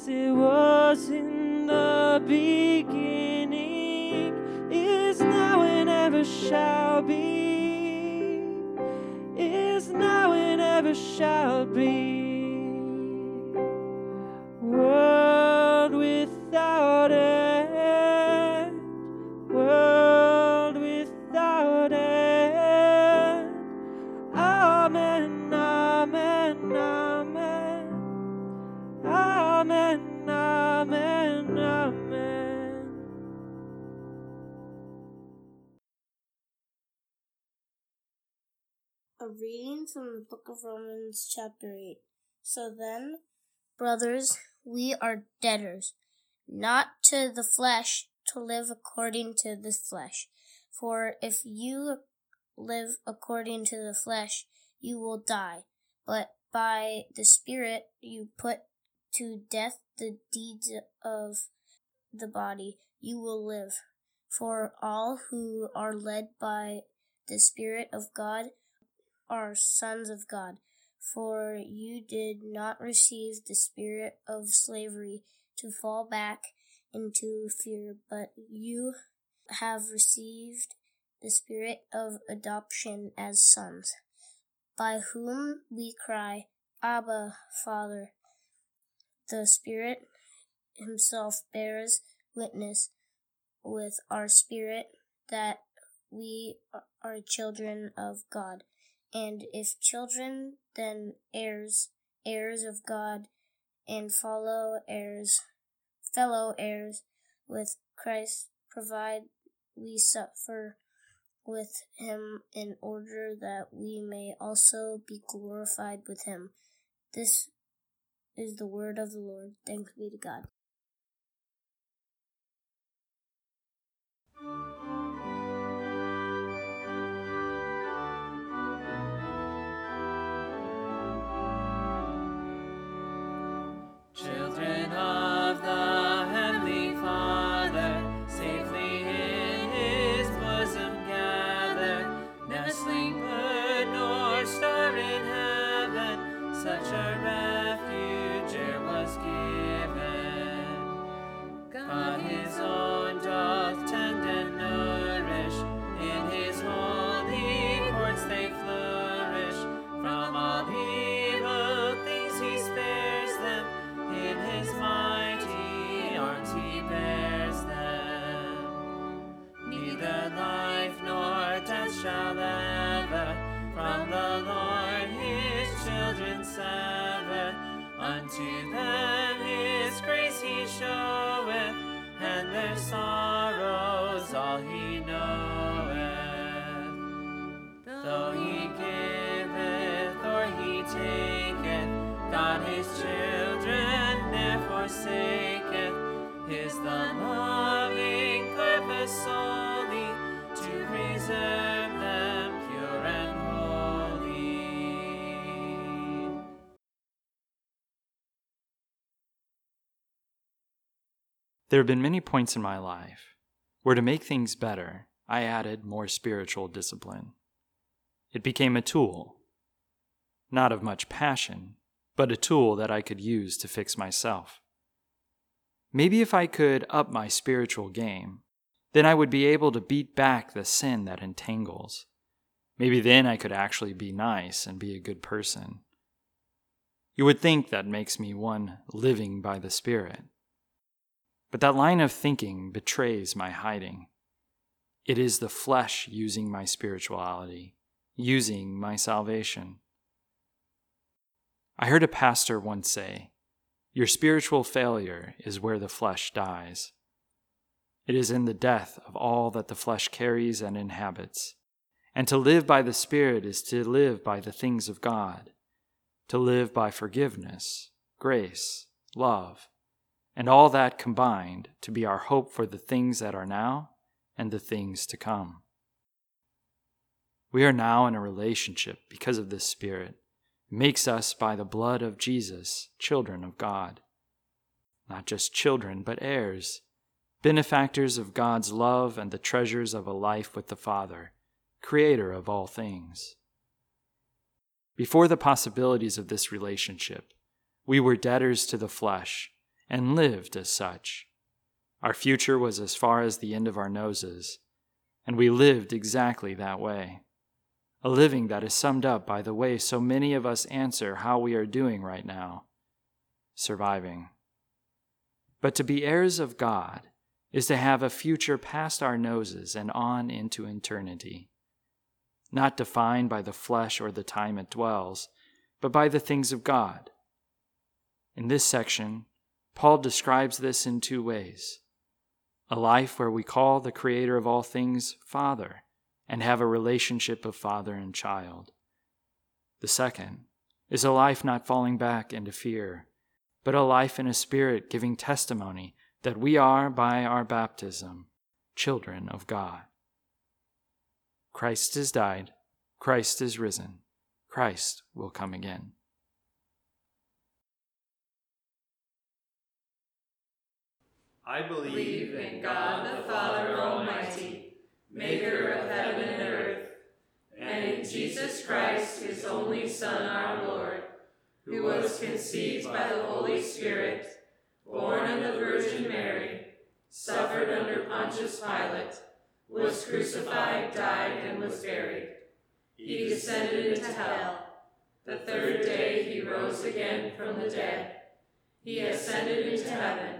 as it was in the beginning, is now and ever shall be, is now and ever shall be. A reading from the book of Romans, chapter 8. So then, brothers, we are debtors, not to the flesh, to live according to the flesh. For if you live according to the flesh, you will die. But by the Spirit, you put to death the deeds of the body, you will live. For all who are led by the Spirit of God are sons of God. For you did not receive the spirit of slavery to fall back into fear, but you have received the spirit of adoption as sons, by whom we cry, Abba, Father. The Spirit Himself bears witness with our spirit that we are children of God. And if children, then heirs, heirs of God, and follow heirs, fellow heirs with Christ, provide we suffer with him in order that we may also be glorified with him. This is the word of the Lord. Thanks be to God. There have been many points in my life where to make things better, I added more spiritual discipline. It became a tool, not of much passion, but a tool that I could use to fix myself. Maybe if I could up my spiritual game, then I would be able to beat back the sin that entangles. Maybe then I could actually be nice and be a good person. You would think that makes me one living by the Spirit. But that line of thinking betrays my hiding. It is the flesh using my spirituality, using my salvation. I heard a pastor once say, Your spiritual failure is where the flesh dies. It is in the death of all that the flesh carries and inhabits. And to live by the Spirit is to live by the things of God, to live by forgiveness, grace, love, and all that combined to be our hope for the things that are now and the things to come. We are now in a relationship because of this Spirit. It makes us, by the blood of Jesus, children of God. Not just children, but heirs, benefactors of God's love and the treasures of a life with the Father, Creator of all things. Before the possibilities of this relationship, we were debtors to the flesh and lived as such. Our future was as far as the end of our noses, and we lived exactly that way. A living that is summed up by the way so many of us answer how we are doing right now surviving. But to be heirs of God is to have a future past our noses and on into eternity, not defined by the flesh or the time it dwells, but by the things of God. In this section, Paul describes this in two ways a life where we call the Creator of all things Father and have a relationship of father and child. The second is a life not falling back into fear, but a life in a spirit giving testimony that we are, by our baptism, children of God. Christ has died, Christ is risen, Christ will come again. I believe in God the Father Almighty, maker of heaven and earth, and in Jesus Christ, his only Son, our Lord, who was conceived by the Holy Spirit, born of the Virgin Mary, suffered under Pontius Pilate, was crucified, died, and was buried. He descended into hell. The third day he rose again from the dead. He ascended into heaven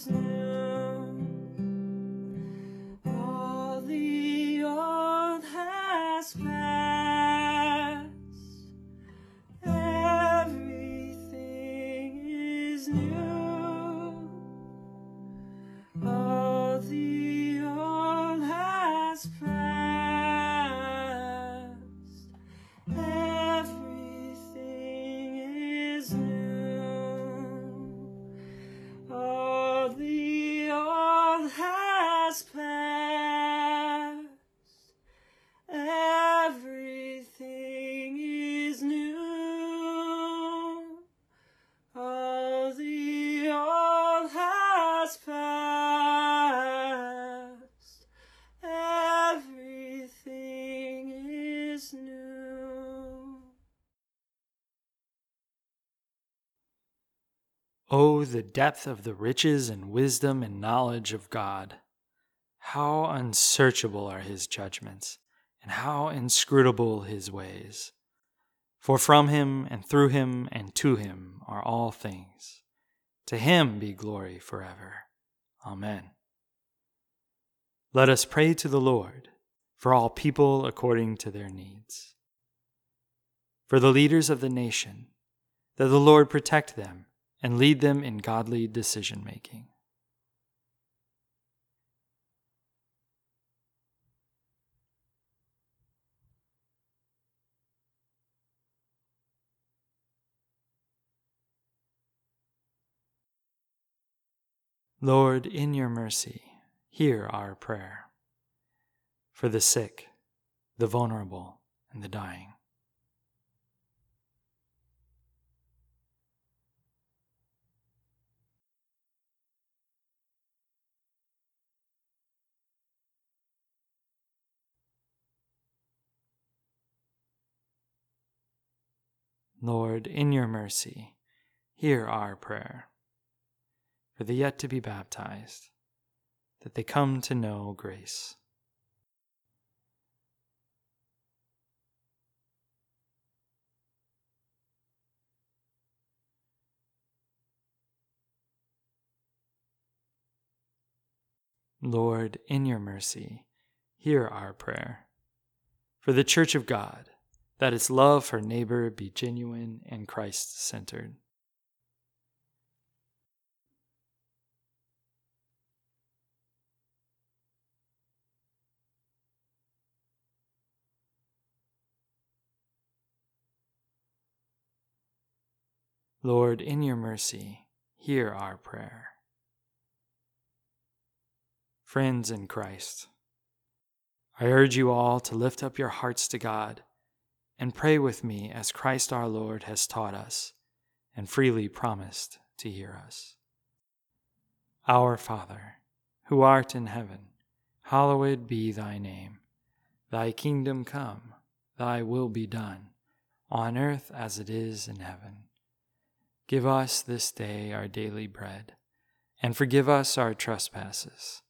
is no Oh, the depth of the riches and wisdom and knowledge of God! How unsearchable are his judgments, and how inscrutable his ways! For from him, and through him, and to him are all things. To him be glory forever. Amen. Let us pray to the Lord for all people according to their needs. For the leaders of the nation, that the Lord protect them and lead them in godly decision making. Lord, in your mercy, hear our prayer. For the sick, the vulnerable, and the dying. Lord, in your mercy, hear our prayer. For the yet to be baptized, that they come to know grace. Lord, in your mercy, hear our prayer. For the Church of God, that its love for neighbor be genuine and Christ centered. Lord, in your mercy, hear our prayer. Friends in Christ, I urge you all to lift up your hearts to God and pray with me as Christ our Lord has taught us and freely promised to hear us. Our Father, who art in heaven, hallowed be thy name. Thy kingdom come, thy will be done, on earth as it is in heaven. Give us this day our daily bread, and forgive us our trespasses,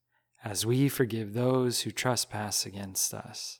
as we forgive those who trespass against us.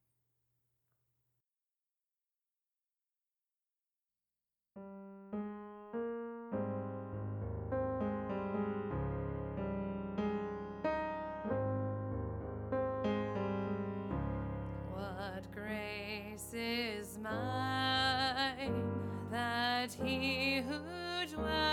Who